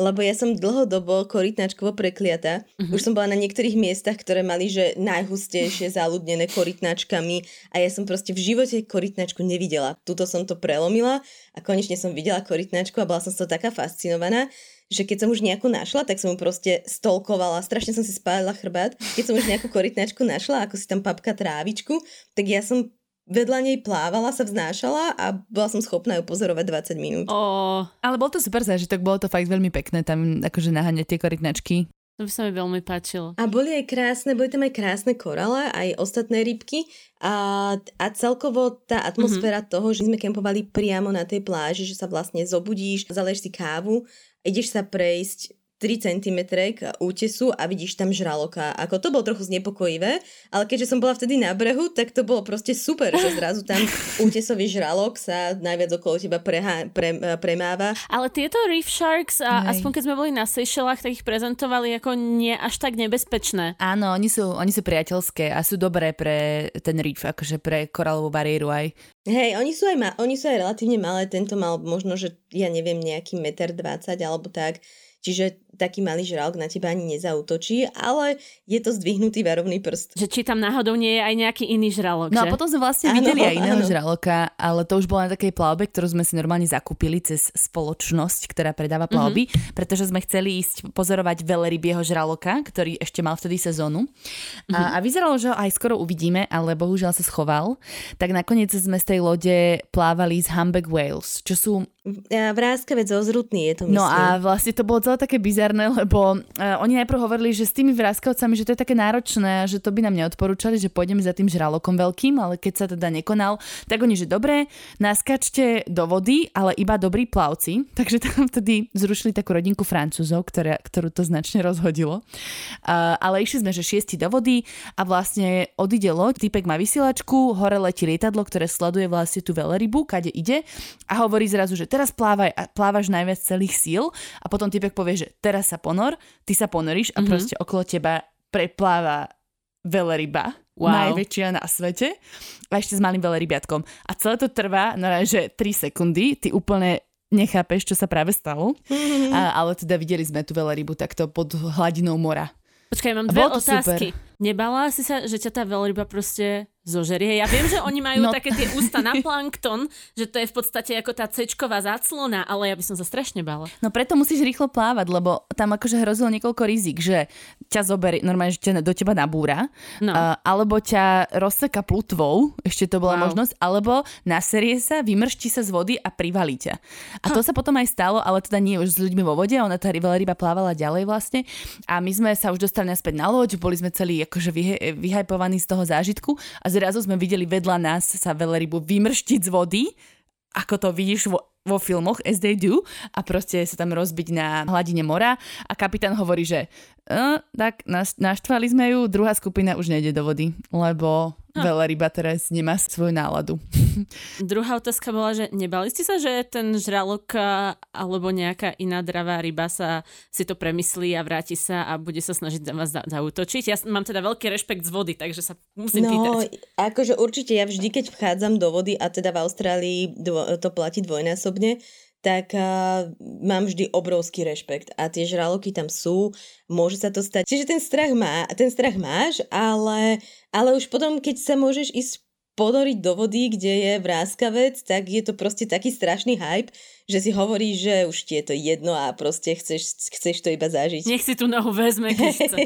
lebo ja som dlhodobo korytnačkovo prekliata. Uh-huh. Už som bola na niektorých miestach, ktoré mali, že najhustejšie zaludnené korytnačkami a ja som proste v živote korytnačku nevidela. Tuto som to prelomila a konečne som videla korytnačku a bola som z toho taká fascinovaná, že keď som už nejakú našla, tak som ju proste stolkovala, strašne som si spálila chrbát. Keď som už nejakú korytnačku našla, ako si tam papka trávičku, tak ja som vedľa nej plávala, sa vznášala a bola som schopná ju pozorovať 20 minút. Oh. Ale bol to super zážitok, bolo to fakt veľmi pekné tam akože naháňať tie korytnačky. To by sa mi veľmi páčilo. A boli aj krásne, boli tam aj krásne korale, aj ostatné rybky a, a celkovo tá atmosféra mm-hmm. toho, že sme kempovali priamo na tej pláži, že sa vlastne zobudíš, zaleješ si kávu, ideš sa prejsť 3 cm útesu a vidíš tam žraloka. Ako to bolo trochu znepokojivé, ale keďže som bola vtedy na brehu, tak to bolo proste super, že zrazu tam útesový žralok sa najviac okolo teba preha- pre, premáva. Ale tieto Reef Sharks, a aspoň keď sme boli na Seychellách, tak ich prezentovali ako nie až tak nebezpečné. Áno, oni sú, oni sú priateľské a sú dobré pre ten reef, akože pre koralovú bariéru aj. Hej, oni sú aj, ma- oni sú aj relatívne malé, tento mal možno, že ja neviem, nejaký meter 20 alebo tak. Čiže taký malý žralok na teba ani nezautočí, ale je to zdvihnutý varovný prst. Že či tam náhodou nie je aj nejaký iný žralok, No že? a potom sme vlastne áno, videli aj iného áno. žraloka, ale to už bola na takej plavbe, ktorú sme si normálne zakúpili cez spoločnosť, ktorá predáva mhm. plavby, mm-hmm. pretože sme chceli ísť pozorovať veľrybieho žraloka, ktorý ešte mal vtedy sezónu. Mm-hmm. A, mhm. a vyzeralo, že ho aj skoro uvidíme, ale bohužiaľ sa schoval. Tak nakoniec sme z tej lode plávali z humpback whales, čo sú Vráskavec ozrutný je to, myslím. No a vlastne to bolo celé také bizarné, lebo uh, oni najprv hovorili, že s tými vráskavcami, že to je také náročné, že to by nám neodporúčali, že pôjdeme za tým žralokom veľkým, ale keď sa teda nekonal, tak oni, že dobre, naskačte do vody, ale iba dobrí plavci. Takže tam vtedy zrušili takú rodinku Francúzov, ktoré, ktorú to značne rozhodilo. Uh, ale išli sme, že šiesti do vody a vlastne odíde loď, typek má vysielačku, hore letí lietadlo, ktoré sleduje vlastne tú veľrybu, kade ide a hovorí zrazu, že teraz plávaj plávaš najviac celých síl a potom typek povie, že teraz sa ponor, ty sa ponoríš a mm-hmm. proste okolo teba prepláva veľryba, wow. najväčšia na svete a ešte s malým veľrybiatkom. A celé to trvá, no že 3 sekundy, ty úplne nechápeš, čo sa práve stalo, mm-hmm. a, ale teda videli sme tú veľrybu takto pod hladinou mora. Počkaj, mám dve otázky. Super. Nebala si sa, že ťa tá veľryba proste zožerie? Ja viem, že oni majú no. také tie ústa na plankton, že to je v podstate ako tá cečková záclona, ale ja by som sa strašne bala. No preto musíš rýchlo plávať, lebo tam akože hrozilo niekoľko rizik, že ťa zoberie, normálne, že ťa do teba nabúra, no. uh, alebo ťa rozseka plutvou, ešte to bola wow. možnosť, alebo naserie sa, vymrští sa z vody a privalí ťa. A to sa potom aj stalo, ale teda nie už s ľuďmi vo vode, ona tá veľryba plávala ďalej vlastne a my sme sa už dostali naspäť na loď, boli sme celí akože vyhe, vyhajpovaní z toho zážitku a zrazu sme videli vedľa nás sa veľrybu vymrštiť z vody. Ako to vidíš vo vo filmoch, as they do, a proste sa tam rozbiť na hladine mora a kapitán hovorí, že tak naštvali sme ju, druhá skupina už nejde do vody, lebo no. veľa ryba teraz nemá svoju náladu. Druhá otázka bola, že nebali ste sa, že ten žralok alebo nejaká iná dravá ryba sa si to premyslí a vráti sa a bude sa snažiť za vás zautočiť? Ja mám teda veľký rešpekt z vody, takže sa musím no, pýtať. akože určite ja vždy, keď vchádzam do vody a teda v Austrálii dvo, to platí dvojnásobne, tak uh, mám vždy obrovský rešpekt a tie žraloky tam sú, môže sa to stať. Čiže ten strach, má, ten strach máš, ale, ale už potom, keď sa môžeš ísť ponoriť do vody, kde je vráskavec, tak je to proste taký strašný hype, že si hovoríš, že už ti je to jedno a proste chceš, chceš to iba zažiť. Nech si tú nohu vezme, keď chce.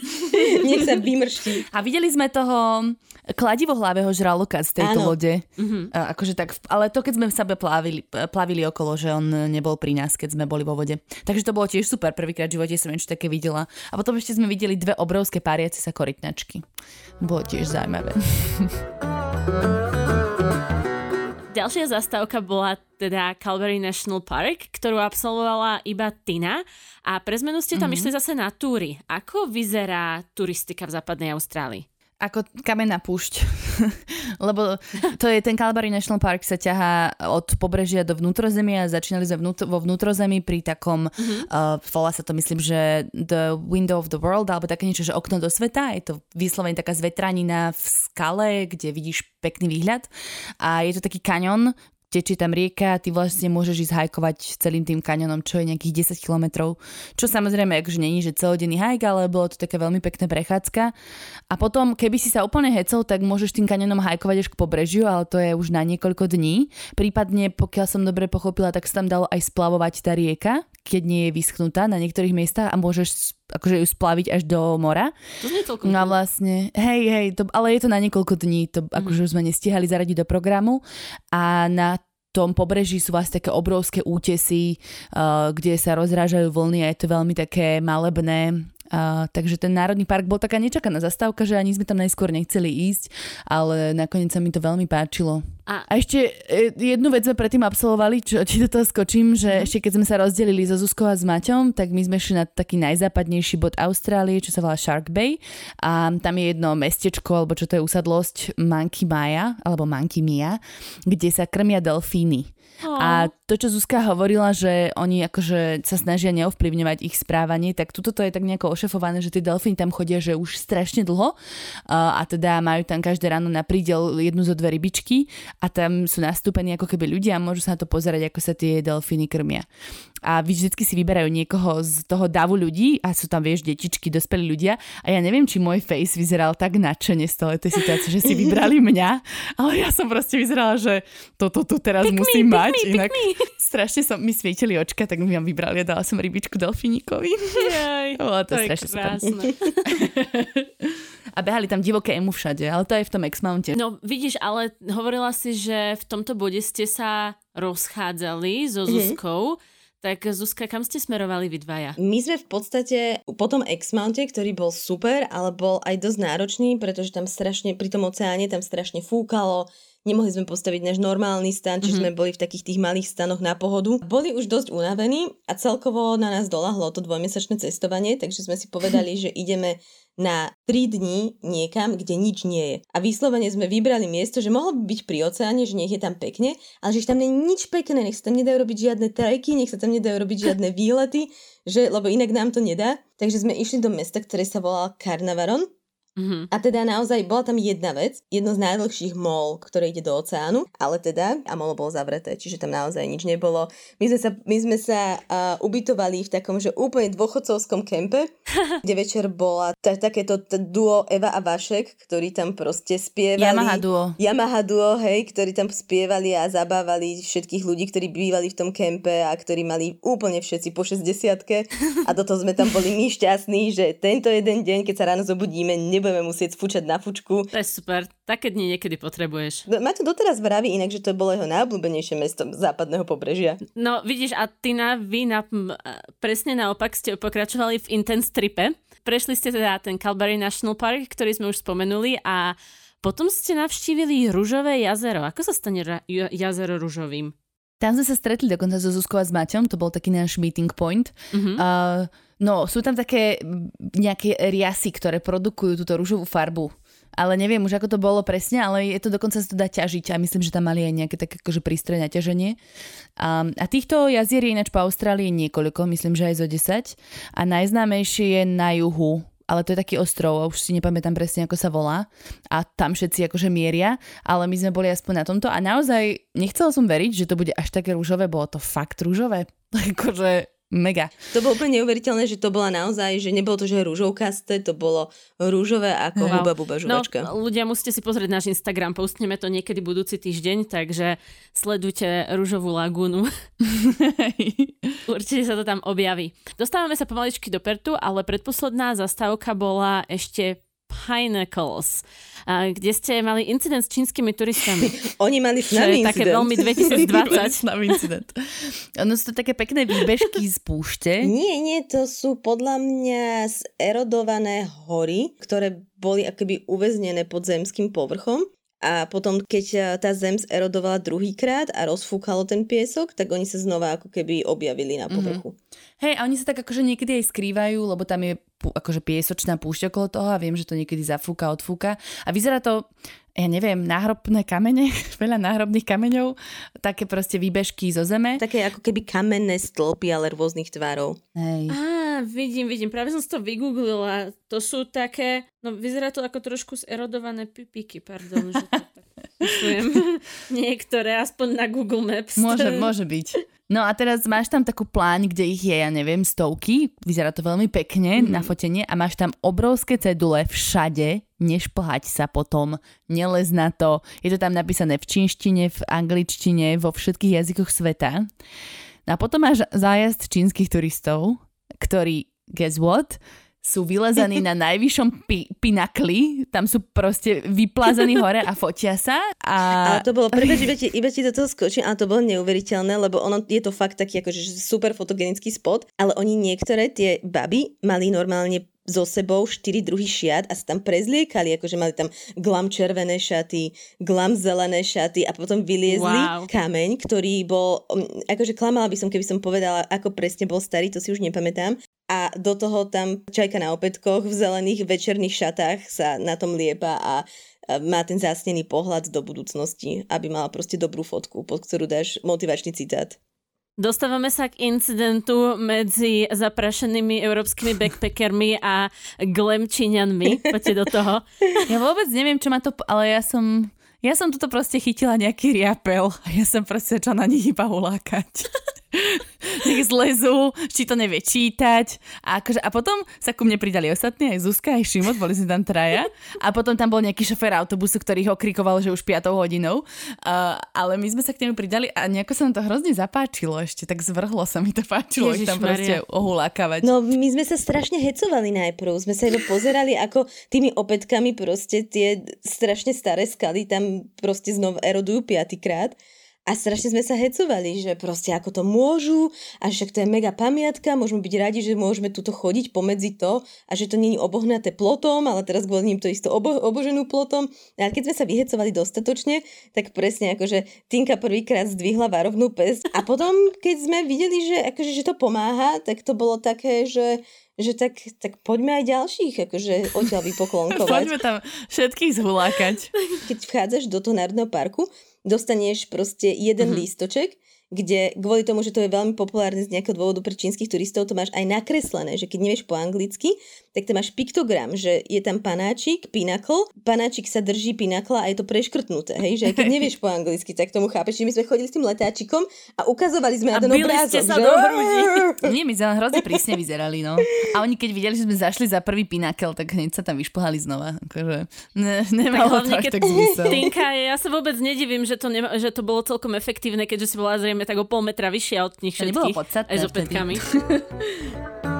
Nech sa vymrští. A videli sme toho kladivohlavého žraloka z tejto Áno. lode. Mm-hmm. A, akože tak, ale to, keď sme sa plavili, plavili okolo, že on nebol pri nás, keď sme boli vo vode. Takže to bolo tiež super. Prvýkrát v živote som niečo také videla. A potom ešte sme videli dve obrovské páriace sa korytnačky. Bolo tiež zaujímavé. Ďalšia zastávka bola teda Calvary National Park, ktorú absolvovala iba Tina a pre zmenu ste tam mm-hmm. išli zase na túry. Ako vyzerá turistika v západnej Austrálii? Ako kamená púšť. Lebo to je ten Calvary National Park sa ťahá od pobrežia do vnútrozemia. Začínali sme vnútro, vo vnútrozemí pri takom, mm-hmm. uh, volá sa to myslím, že The Window of the World, alebo také niečo, že okno do sveta. Je to vyslovene taká zvetranina v skale, kde vidíš pekný výhľad. A je to taký kaňon, tečie tam rieka, ty vlastne môžeš ísť hajkovať celým tým kanionom, čo je nejakých 10 kilometrov. Čo samozrejme, akože není, že celodenný hajk, ale bolo to také veľmi pekné prechádzka. A potom, keby si sa úplne hecol, tak môžeš tým kanionom hajkovať až k pobrežiu, ale to je už na niekoľko dní. Prípadne, pokiaľ som dobre pochopila, tak sa tam dalo aj splavovať tá rieka, keď nie je vyschnutá na niektorých miestach a môžeš akože ju splaviť až do mora. To nie je No vlastne, hej, hej, to, ale je to na niekoľko dní, to mm. akože už sme nestihali zaradiť do programu a na tom pobreží sú vlastne také obrovské útesy, uh, kde sa rozrážajú vlny a je to veľmi také malebné a, takže ten národný park bol taká nečakaná zastávka, že ani sme tam najskôr nechceli ísť, ale nakoniec sa mi to veľmi páčilo. A, a ešte e, jednu vec sme predtým absolvovali, čo ti do toho skočím, že mm. ešte keď sme sa rozdelili so Zuzkou a s Maťom, tak my sme šli na taký najzápadnejší bod Austrálie, čo sa volá Shark Bay a tam je jedno mestečko, alebo čo to je usadlosť Monkey Maya, alebo Monkey Mia, kde sa krmia delfíny. Oh. A to, čo Zuzka hovorila, že oni akože sa snažia neovplyvňovať ich správanie, tak tuto to je tak nejako ošefované, že tie delfíny tam chodia, že už strašne dlho a teda majú tam každé ráno na prídel jednu zo dve rybičky a tam sú nastúpení ako keby ľudia a môžu sa na to pozerať, ako sa tie delfíny krmia a vždycky si vyberajú niekoho z toho davu ľudí a sú tam, vieš, detičky, dospelí ľudia a ja neviem, či môj face vyzeral tak nadšene z tej situácie, že si vybrali mňa, ale ja som proste vyzerala, že toto tu teraz pick musím me, mať, me, inak strašne som, mi svietili očka, tak mi vám vybrali a dala som rybičku delfiníkovi. Jej, Bolo to, to strašne krásne. a behali tam divoké emu všade, ale to aj v tom X-Mounte. No vidíš, ale hovorila si, že v tomto bode ste sa rozchádzali so mhm. Zuzkou. Mm-hmm tak Zuzka, kam ste smerovali vy dvaja? My sme v podstate po tom X-Mounte, ktorý bol super, ale bol aj dosť náročný, pretože tam strašne, pri tom oceáne tam strašne fúkalo, nemohli sme postaviť náš normálny stan, čiže mm-hmm. sme boli v takých tých malých stanoch na pohodu. Boli už dosť unavení a celkovo na nás dolahlo to dvojmesačné cestovanie, takže sme si povedali, že ideme na 3 dní niekam, kde nič nie je. A vyslovene sme vybrali miesto, že mohlo by byť pri oceáne, že nech je tam pekne, ale že tam nie je nič pekné, nech sa tam nedajú robiť žiadne trajky, nech sa tam nedajú robiť žiadne výlety, že, lebo inak nám to nedá. Takže sme išli do mesta, ktoré sa volá Carnavaron Mm-hmm. A teda naozaj bola tam jedna vec, jedno z najdlhších mol, ktoré ide do oceánu, ale teda, a molo bolo zavreté, čiže tam naozaj nič nebolo. My sme sa, my sme sa uh, ubytovali v takom, že úplne dôchodcovskom kempe, kde večer bola t- takéto t- duo Eva a Vašek, ktorí tam proste spievali. Yamaha duo. Yamaha duo, hej, ktorí tam spievali a zabávali všetkých ľudí, ktorí bývali v tom kempe a ktorí mali úplne všetci po 60 a do toho sme tam boli my šťastní, že tento jeden deň, keď sa ráno zobudíme, nebudeme musieť fúčať na fučku. To je super, také dni niekedy potrebuješ. Ma to doteraz vraví inak, že to bolo jeho najobľúbenejšie mesto západného pobrežia. No vidíš, a ty na, vy na, presne naopak ste pokračovali v Intense tripe. Prešli ste teda ten Calgary National Park, ktorý sme už spomenuli a potom ste navštívili Rúžové jazero. Ako sa stane ra- jazero rúžovým? Tam sme sa stretli dokonca so Zuzkou a s Maťom, to bol taký náš meeting point. Mhm. Uh, no, sú tam také nejaké riasy, ktoré produkujú túto rúžovú farbu. Ale neviem už, ako to bolo presne, ale je to dokonca sa to dá ťažiť a myslím, že tam mali aj nejaké také akože prístroje na ťaženie. A, a týchto jazier je ináč po Austrálii niekoľko, myslím, že aj zo 10. A najznámejšie je na juhu ale to je taký ostrov, už si nepamätám presne, ako sa volá. A tam všetci akože mieria, ale my sme boli aspoň na tomto a naozaj nechcela som veriť, že to bude až také rúžové, bolo to fakt rúžové. akože mega. To bolo úplne neuveriteľné, že to bola naozaj, že nebolo to, že rúžovkaste, to bolo rúžové ako wow. huba buba žuvačka. No, ľudia musíte si pozrieť náš Instagram, postneme to niekedy budúci týždeň, takže sledujte rúžovú lagúnu. Určite sa to tam objaví. Dostávame sa pomaličky do Pertu, ale predposledná zastávka bola ešte Pinnacles, kde ste mali incident s čínskymi turistami. Oni mali s nami incident. také veľmi 2020. s nami incident. Ono sú to také pekné výbežky z púšte. Nie, nie, to sú podľa mňa zerodované hory, ktoré boli akoby uväznené pod zemským povrchom a potom, keď e, tá zem zerodovala druhýkrát a rozfúkalo ten piesok, tak oni sa znova ako keby objavili na mhm. povrchu. Mm-hmm. Hej, a oni sa tak akože niekedy aj skrývajú, lebo tam je akože piesočná púšť okolo toho a viem, že to niekedy zafúka, odfúka. A vyzerá to, ja neviem, náhrobné kamene, veľa náhrobných kameňov, také proste výbežky zo zeme. Také ako keby kamenné stĺpy, ale rôznych tvárov. Hej. Á, vidím, vidím. Práve som si to vygooglila. To sú také, no vyzerá to ako trošku zerodované pipiky, pardon, že to Niektoré, aspoň na Google Maps. Môže, môže byť. No a teraz máš tam takú pláň, kde ich je, ja neviem, stovky, vyzerá to veľmi pekne mm-hmm. na fotenie a máš tam obrovské cedule všade, nešplhať sa potom, nelez na to. Je to tam napísané v čínštine, v angličtine, vo všetkých jazykoch sveta. No a potom máš zájazd čínskych turistov, ktorí, guess what, sú vylezaní na najvyššom pi- pinakli, tam sú proste vyplázaní hore a fotia sa. A... Ale to bolo, prepáč, iba ti, iba ti do toho skočím, ale to bolo neuveriteľné, lebo ono je to fakt taký akože super fotogenický spot, ale oni niektoré tie baby mali normálne so sebou štyri druhy šiat a sa tam prezliekali, akože mali tam glam červené šaty, glam zelené šaty a potom vyliezli wow. kameň, ktorý bol, mm, akože klamala by som, keby som povedala, ako presne bol starý, to si už nepamätám, a do toho tam čajka na opätkoch v zelených večerných šatách sa na tom liepa a má ten zásnený pohľad do budúcnosti, aby mala proste dobrú fotku, pod ktorú dáš motivačný citát. Dostávame sa k incidentu medzi zaprašenými európskymi backpackermi a glemčíňanmi. Poďte do toho. Ja vôbec neviem, čo ma to... Ale ja som... Ja som toto proste chytila nejaký riapel a ja som proste čo na nich iba ulákať. nech zlezú, či to nevie čítať. A, akože, a potom sa ku mne pridali ostatní, aj Zuzka, aj Šimot, boli sme tam traja. A potom tam bol nejaký šofér autobusu, ktorý ho okrikoval, že už 5 hodinou. Uh, ale my sme sa k nemu pridali a nejako sa nám to hrozne zapáčilo ešte, tak zvrhlo sa mi to páčilo, ich tam proste ohulákavať. No my sme sa strašne hecovali najprv, sme sa iba pozerali, ako tými opätkami proste tie strašne staré skaly tam proste znova erodujú piatýkrát. A strašne sme sa hecovali, že proste ako to môžu a však to je mega pamiatka, môžeme byť radi, že môžeme tuto chodiť pomedzi to a že to není obohnaté plotom, ale teraz kvôli ním to isto obo- oboženú plotom. A keď sme sa vyhecovali dostatočne, tak presne akože Tinka prvýkrát zdvihla varovnú pes a potom, keď sme videli, že, akože, že to pomáha, tak to bolo také, že že tak, tak poďme aj ďalších, akože odtiaľ vypoklonkovať. poďme tam všetkých zhulákať. Keď vchádzaš do toho národného parku, dostaneš proste jeden mm-hmm. lístoček kde kvôli tomu, že to je veľmi populárne z nejakého dôvodu pre čínskych turistov, to máš aj nakreslené, že keď nevieš po anglicky, tak tam máš piktogram, že je tam panáčik, pinakl, panáčik sa drží pinakla a je to preškrtnuté, hej, že aj keď nevieš po anglicky, tak tomu chápeš, že my sme chodili s tým letáčikom a ukazovali sme na ten obrázok. sa že... do hrudi. Nie, my sme hrozne prísne vyzerali, no. A oni keď videli, že sme zašli za prvý pinakel, tak hneď sa tam vyšplhali znova. Akože ne, nemalo tak to až tak zmysel. Tinka, ja sa vôbec nedivím, že to, nema, že to bolo celkom efektívne, keďže si bola zrejme zrejme tak o pol metra vyššia od nich všetkých. To podstatné aj s opätkami.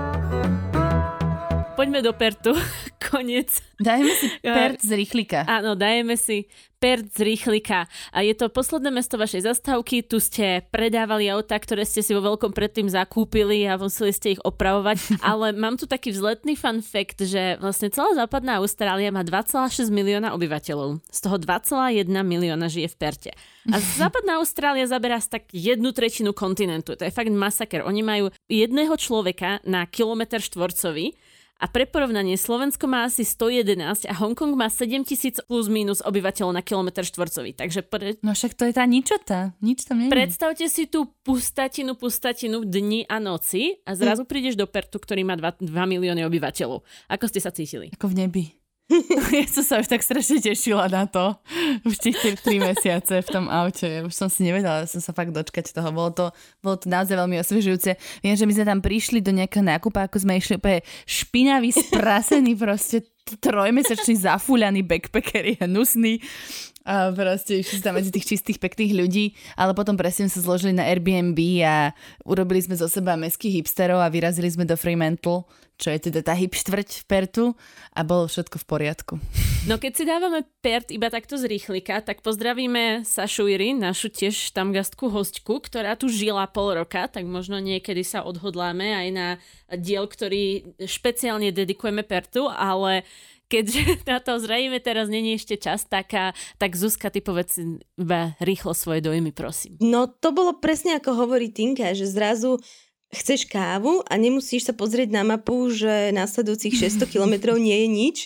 Poďme do Pertu. nakoniec. Dajme si Perth z rýchlika. Áno, dajeme si Perth z rýchlika. A je to posledné mesto vašej zastávky. Tu ste predávali auta, ktoré ste si vo veľkom predtým zakúpili a museli ste ich opravovať. Ale mám tu taký vzletný fun fact, že vlastne celá západná Austrália má 2,6 milióna obyvateľov. Z toho 2,1 milióna žije v Perte. A západná Austrália zaberá tak jednu tretinu kontinentu. To je fakt masaker. Oni majú jedného človeka na kilometr štvorcový a pre porovnanie, Slovensko má asi 111 a Hongkong má 7000 plus minus obyvateľov na kilometr štvorcový. Takže pre... No však to je tá ničota. Nič tam nie Predstavte si tú pustatinu, pustatinu dni a noci a zrazu hm. prídeš do Pertu, ktorý má 2, 2 milióny obyvateľov. Ako ste sa cítili? Ako v nebi. ja som sa už tak strašne tešila na to. Už tie tri mesiace v tom aute. Už som si nevedela, som sa fakt dočkať toho. Bolo to, bolo to naozaj veľmi osvežujúce. Viem, že my sme tam prišli do nejakého nákupa, ako sme išli úplne špinavý, sprasený, proste trojmesačný zafúľaný backpacker je hnusný a proste išli tam medzi tých čistých, pekných ľudí, ale potom presne sa zložili na Airbnb a urobili sme zo seba meských hipsterov a vyrazili sme do Fremantle čo je teda tá hip štvrť v Pertu a bolo všetko v poriadku. No keď si dávame Pert iba takto z rýchlika, tak pozdravíme Sašu Iri, našu tiež tam gastku hostku, ktorá tu žila pol roka, tak možno niekedy sa odhodláme aj na diel, ktorý špeciálne dedikujeme Pertu, ale keďže na to zrejme teraz není ešte čas, tak, tak Zuzka, ty povedz iba rýchlo svoje dojmy, prosím. No to bolo presne ako hovorí Tinka, že zrazu chceš kávu a nemusíš sa pozrieť na mapu, že následujúcich 600 kilometrov nie je nič.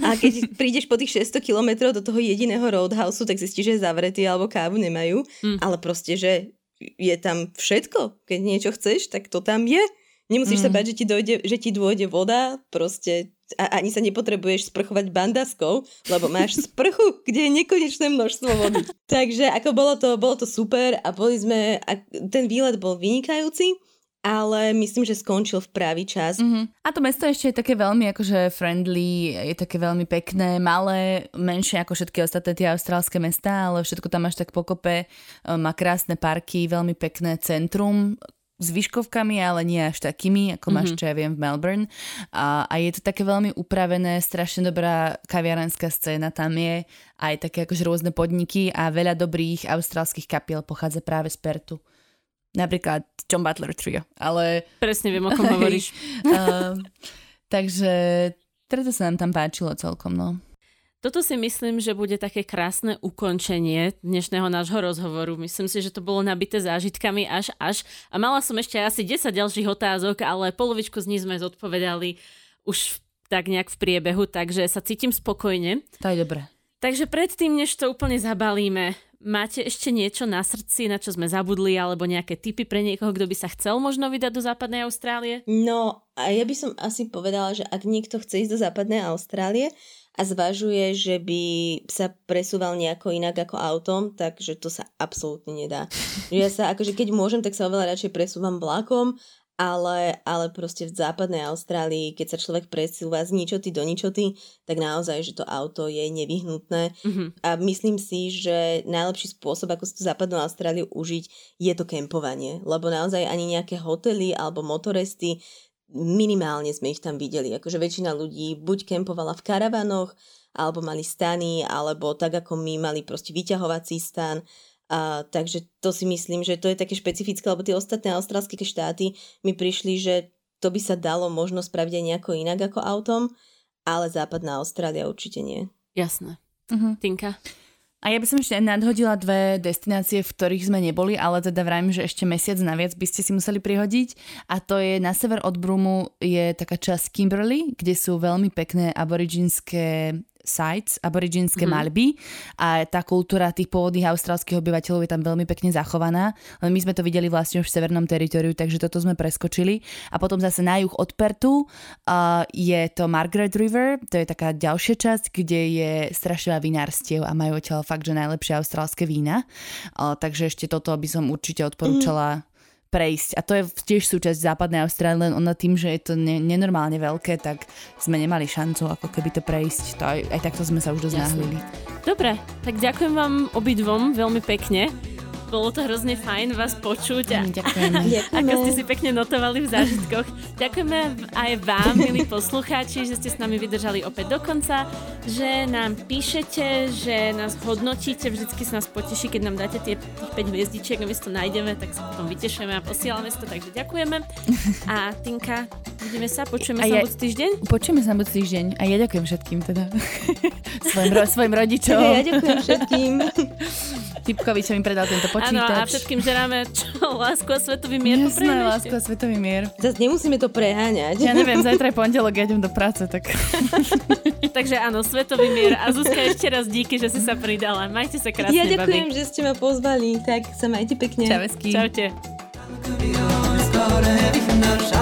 A keď prídeš po tých 600 kilometrov do toho jediného roadhouse, tak zistíš, že je zavretý alebo kávu nemajú. Mm. Ale proste, že je tam všetko. Keď niečo chceš, tak to tam je. Nemusíš mm. sa bať, že ti, dojde, že ti dôjde voda, proste a ani sa nepotrebuješ sprchovať bandaskou, lebo máš sprchu, kde je nekonečné množstvo vody. Takže ako bolo to, bolo to super a boli sme, a ten výlet bol vynikajúci ale myslím, že skončil v pravý čas. Mm-hmm. A to mesto ešte je také veľmi akože friendly, je také veľmi pekné, malé, menšie ako všetky ostatné tie austrálske mesta, ale všetko tam máš tak pokope, e, má krásne parky, veľmi pekné centrum, s výškovkami, ale nie až takými, ako máš, mm-hmm. čo ja viem, v Melbourne. A, a je to také veľmi upravené, strašne dobrá kaviarenská scéna tam je, aj také akože rôzne podniky a veľa dobrých austrálskych kapiel pochádza práve z Pertu. Napríklad John Butler Trio, ale... Presne viem, o kom hovoríš. uh, takže preto sa nám tam páčilo celkom, no. Toto si myslím, že bude také krásne ukončenie dnešného nášho rozhovoru. Myslím si, že to bolo nabité zážitkami až až. A mala som ešte asi 10 ďalších otázok, ale polovičku z nich sme zodpovedali už tak nejak v priebehu, takže sa cítim spokojne. To je dobré. Takže predtým, než to úplne zabalíme, Máte ešte niečo na srdci, na čo sme zabudli, alebo nejaké tipy pre niekoho, kto by sa chcel možno vydať do západnej Austrálie? No, a ja by som asi povedala, že ak niekto chce ísť do západnej Austrálie a zvažuje, že by sa presúval nejako inak ako autom, takže to sa absolútne nedá. Ja sa, akože keď môžem, tak sa oveľa radšej presúvam vlakom ale, ale proste v západnej Austrálii, keď sa človek presúva z ničoty do ničoty, tak naozaj, že to auto je nevyhnutné. Mm-hmm. A myslím si, že najlepší spôsob, ako si tú západnú Austráliu užiť, je to kempovanie. Lebo naozaj ani nejaké hotely alebo motoresty, minimálne sme ich tam videli. Akože väčšina ľudí buď kempovala v karavanoch, alebo mali stany, alebo tak ako my mali proste vyťahovací stan a, takže to si myslím, že to je také špecifické, lebo tie ostatné austrálske štáty mi prišli, že to by sa dalo možno spraviť aj nejako inak ako autom, ale západná Austrália určite nie. Jasné. Uh-huh. Tinka? A ja by som ešte nadhodila dve destinácie, v ktorých sme neboli, ale teda vrajím, že ešte mesiac naviac by ste si museli prihodiť. A to je na sever od Brumu je taká časť Kimberley, kde sú veľmi pekné aboriginské sites, aborigínske mm-hmm. malby a tá kultúra tých pôvodných austrálskych obyvateľov je tam veľmi pekne zachovaná. Len my sme to videli vlastne už v severnom teritoriu, takže toto sme preskočili. A potom zase na juh od Pertu uh, je to Margaret River, to je taká ďalšia časť, kde je strašne vinárstiev a majú odtiaľ fakt, že najlepšie austrálske vína. Uh, takže ešte toto by som určite odporúčala mm prejsť. A to je tiež súčasť západnej Austrálie, len ona tým, že je to ne- nenormálne veľké, tak sme nemali šancu ako keby to prejsť. To aj, aj takto sme sa už dosť. Dobre, tak ďakujem vám obidvom veľmi pekne. Bolo to hrozne fajn vás počuť a Ďakujeme. ako ste si pekne notovali v zážitkoch. Ďakujeme aj vám, milí poslucháči, že ste s nami vydržali opäť do konca, že nám píšete, že nás hodnotíte, vždycky sa nás poteší, keď nám dáte tie, tých 5 hviezdičiek my si to nájdeme, tak sa potom vytešujeme a posielame si to, takže ďakujeme. A Tinka, vidíme sa, počujeme A sa ja- budúci týždeň. Počujeme sa budúci týždeň a ja ďakujem všetkým teda. svojim, svojim rodičom. Ja ďakujem všetkým. Typkovi, čo mi predal tento Áno, a počítač. všetkým žeráme čo, lásku a svetový mier. Jasné, lásku a svetový mier. Zas nemusíme to preháňať. Ja neviem, zajtra je pondelok, ja idem do práce, tak Takže áno, svetový mier. A Zuzka ešte raz díky, že si sa pridala. Majte sa krásne, Ja ďakujem, babi. že ste ma pozvali. Tak sa majte pekne. čavesky. Čaute. Vychnaša